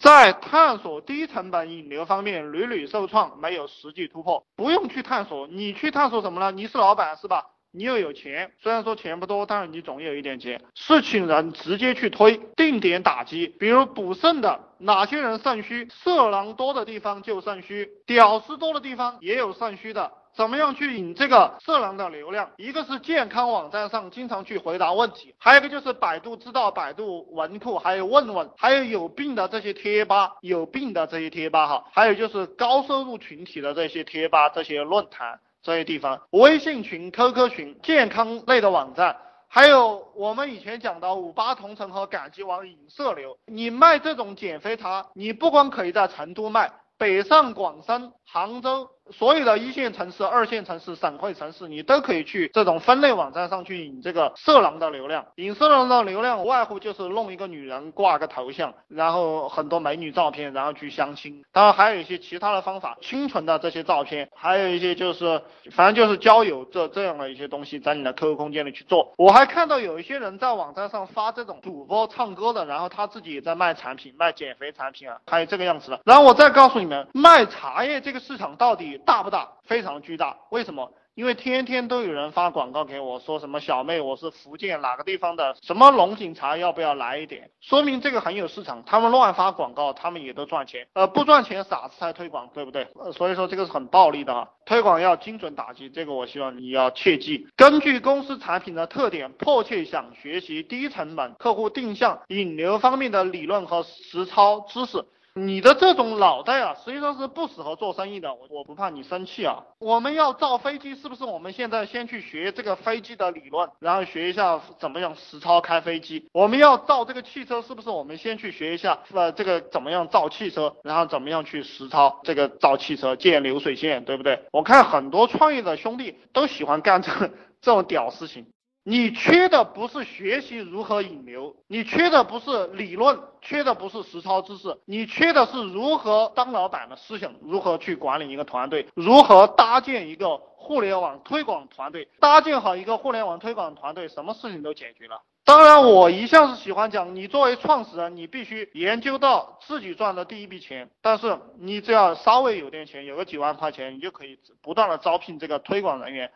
在探索低成本引流方面屡屡受创，没有实际突破。不用去探索，你去探索什么呢？你是老板是吧？你又有钱，虽然说钱不多，但是你总有一点钱，是请人直接去推，定点打击，比如补肾的，哪些人肾虚，色狼多的地方就肾虚，屌丝多的地方也有肾虚的。怎么样去引这个色狼的流量？一个是健康网站上经常去回答问题，还有一个就是百度知道、百度文库，还有问问，还有有病的这些贴吧，有病的这些贴吧哈，还有就是高收入群体的这些贴吧、这些论坛这些地方，微信群、QQ 群、健康类的网站，还有我们以前讲的五八同城和赶集网引色流。你卖这种减肥茶，你不光可以在成都卖，北上广深、杭州。所有的一线城市、二线城市、省会城市，你都可以去这种分类网站上去引这个色狼的流量。引色狼的流量，无外乎就是弄一个女人挂个头像，然后很多美女照片，然后去相亲。当然还有一些其他的方法，清纯的这些照片，还有一些就是反正就是交友这这样的一些东西，在你的 QQ 空间里去做。我还看到有一些人在网站上发这种主播唱歌的，然后他自己也在卖产品，卖减肥产品啊，还有这个样子的。然后我再告诉你卖茶叶这个市场到底。大不大？非常巨大。为什么？因为天天都有人发广告给我，说什么小妹，我是福建哪个地方的，什么龙井茶要不要来一点？说明这个很有市场。他们乱发广告，他们也都赚钱。呃，不赚钱傻子才推广，对不对？呃，所以说这个是很暴利的哈。推广要精准打击，这个我希望你要切记。根据公司产品的特点，迫切想学习低成本客户定向引流方面的理论和实操知识。你的这种脑袋啊，实际上是不适合做生意的。我我不怕你生气啊。我们要造飞机，是不是？我们现在先去学这个飞机的理论，然后学一下怎么样实操开飞机。我们要造这个汽车，是不是？我们先去学一下呃这个怎么样造汽车，然后怎么样去实操这个造汽车建流水线，对不对？我看很多创业的兄弟都喜欢干这 这种屌事情。你缺的不是学习如何引流，你缺的不是理论，缺的不是实操知识，你缺的是如何当老板的思想，如何去管理一个团队，如何搭建一个互联网推广团队，搭建好一个互联网推广团队，什么事情都解决了。当然，我一向是喜欢讲，你作为创始人，你必须研究到自己赚的第一笔钱，但是你只要稍微有点钱，有个几万块钱，你就可以不断的招聘这个推广人员，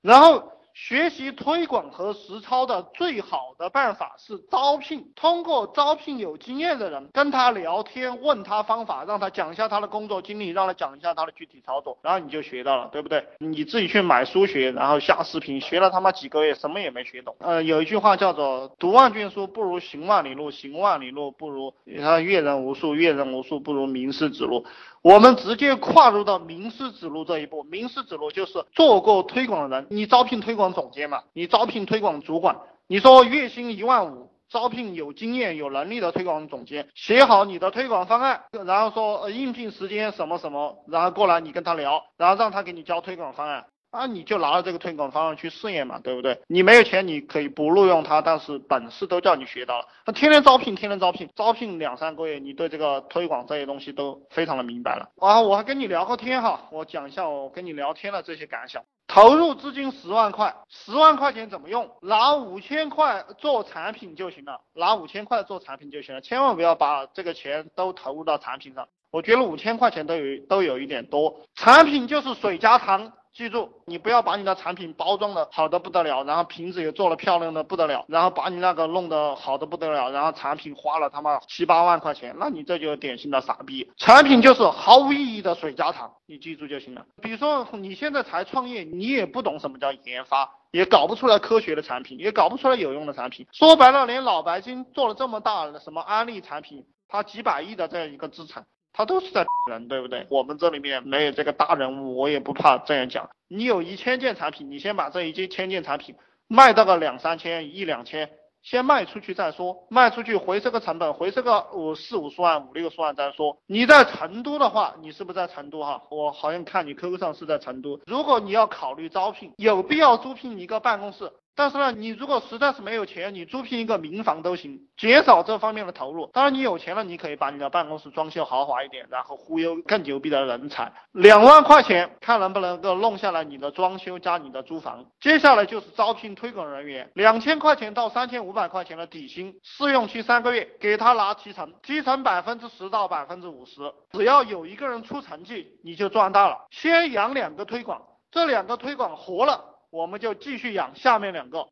然后。学习推广和实操的最好的办法是招聘，通过招聘有经验的人跟他聊天，问他方法，让他讲一下他的工作经历，让他讲一下他的具体操作，然后你就学到了，对不对？你自己去买书学，然后下视频学了他妈几个月，什么也没学懂。呃，有一句话叫做“读万卷书不如行万里路，行万里路不如他阅人无数，阅人无数不如名师指路”。我们直接跨入到名师指路这一步，名师指路就是做过推广的人，你招聘推广总监嘛，你招聘推广主管，你说月薪一万五，招聘有经验有能力的推广总监，写好你的推广方案，然后说应聘时间什么什么，然后过来你跟他聊，然后让他给你交推广方案。啊，你就拿着这个推广方案去试验嘛，对不对？你没有钱，你可以不录用他，但是本事都叫你学到了。他天天招聘，天天招聘，招聘两三个月，你对这个推广这些东西都非常的明白了。啊，我还跟你聊个天哈，我讲一下我跟你聊天的这些感想。投入资金十万块，十万块钱怎么用？拿五千块做产品就行了，拿五千块做产品就行了，千万不要把这个钱都投入到产品上。我觉得五千块钱都有都有一点多，产品就是水加糖。记住，你不要把你的产品包装的好的不得了，然后瓶子也做了漂亮的不得了，然后把你那个弄得好的不得了，然后产品花了他妈七八万块钱，那你这就是典型的傻逼。产品就是毫无意义的水加糖，你记住就行了。比如说你现在才创业，你也不懂什么叫研发，也搞不出来科学的产品，也搞不出来有用的产品。说白了，连老白金做了这么大的什么安利产品，他几百亿的这样一个资产。他都是在人，对不对？我们这里面没有这个大人物，我也不怕这样讲。你有一千件产品，你先把这一千件产品卖到个两三千、一两千，先卖出去再说。卖出去回这个成本，回这个五四五十万、五六十万再说。你在成都的话，你是不是在成都哈？我好像看你 QQ 上是在成都。如果你要考虑招聘，有必要租聘一个办公室。但是呢，你如果实在是没有钱，你租聘一个民房都行，减少这方面的投入。当然你有钱了，你可以把你的办公室装修豪华一点，然后忽悠更牛逼的人才。两万块钱，看能不能够弄下来你的装修加你的租房。接下来就是招聘推广人员，两千块钱到三千五百块钱的底薪，试用期三个月，给他拿提成，提成百分之十到百分之五十，只要有一个人出成绩，你就赚大了。先养两个推广，这两个推广活了。我们就继续养下面两个，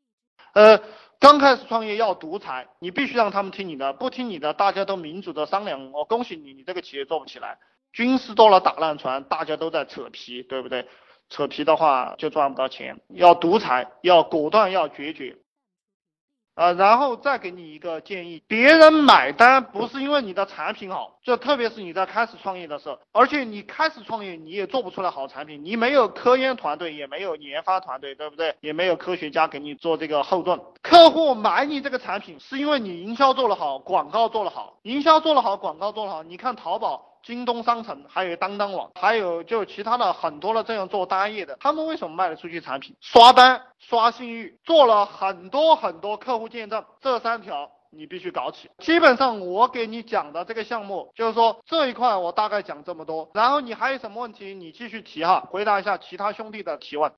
呃，刚开始创业要独裁，你必须让他们听你的，不听你的，大家都民主的商量。我恭喜你，你这个企业做不起来，军师多了打烂船，大家都在扯皮，对不对？扯皮的话就赚不到钱，要独裁，要果断，要决绝。啊，然后再给你一个建议，别人买单不是因为你的产品好，就特别是你在开始创业的时候，而且你开始创业你也做不出来好产品，你没有科研团队，也没有研发团队，对不对？也没有科学家给你做这个后盾。客户买你这个产品是因为你营销做得好，广告做得好，营销做得好，广告做得好。你看淘宝。京东商城，还有当当网，还有就其他的很多的这样做单业的，他们为什么卖得出去产品？刷单、刷信誉，做了很多很多客户见证，这三条你必须搞起。基本上我给你讲的这个项目，就是说这一块我大概讲这么多，然后你还有什么问题，你继续提哈，回答一下其他兄弟的提问。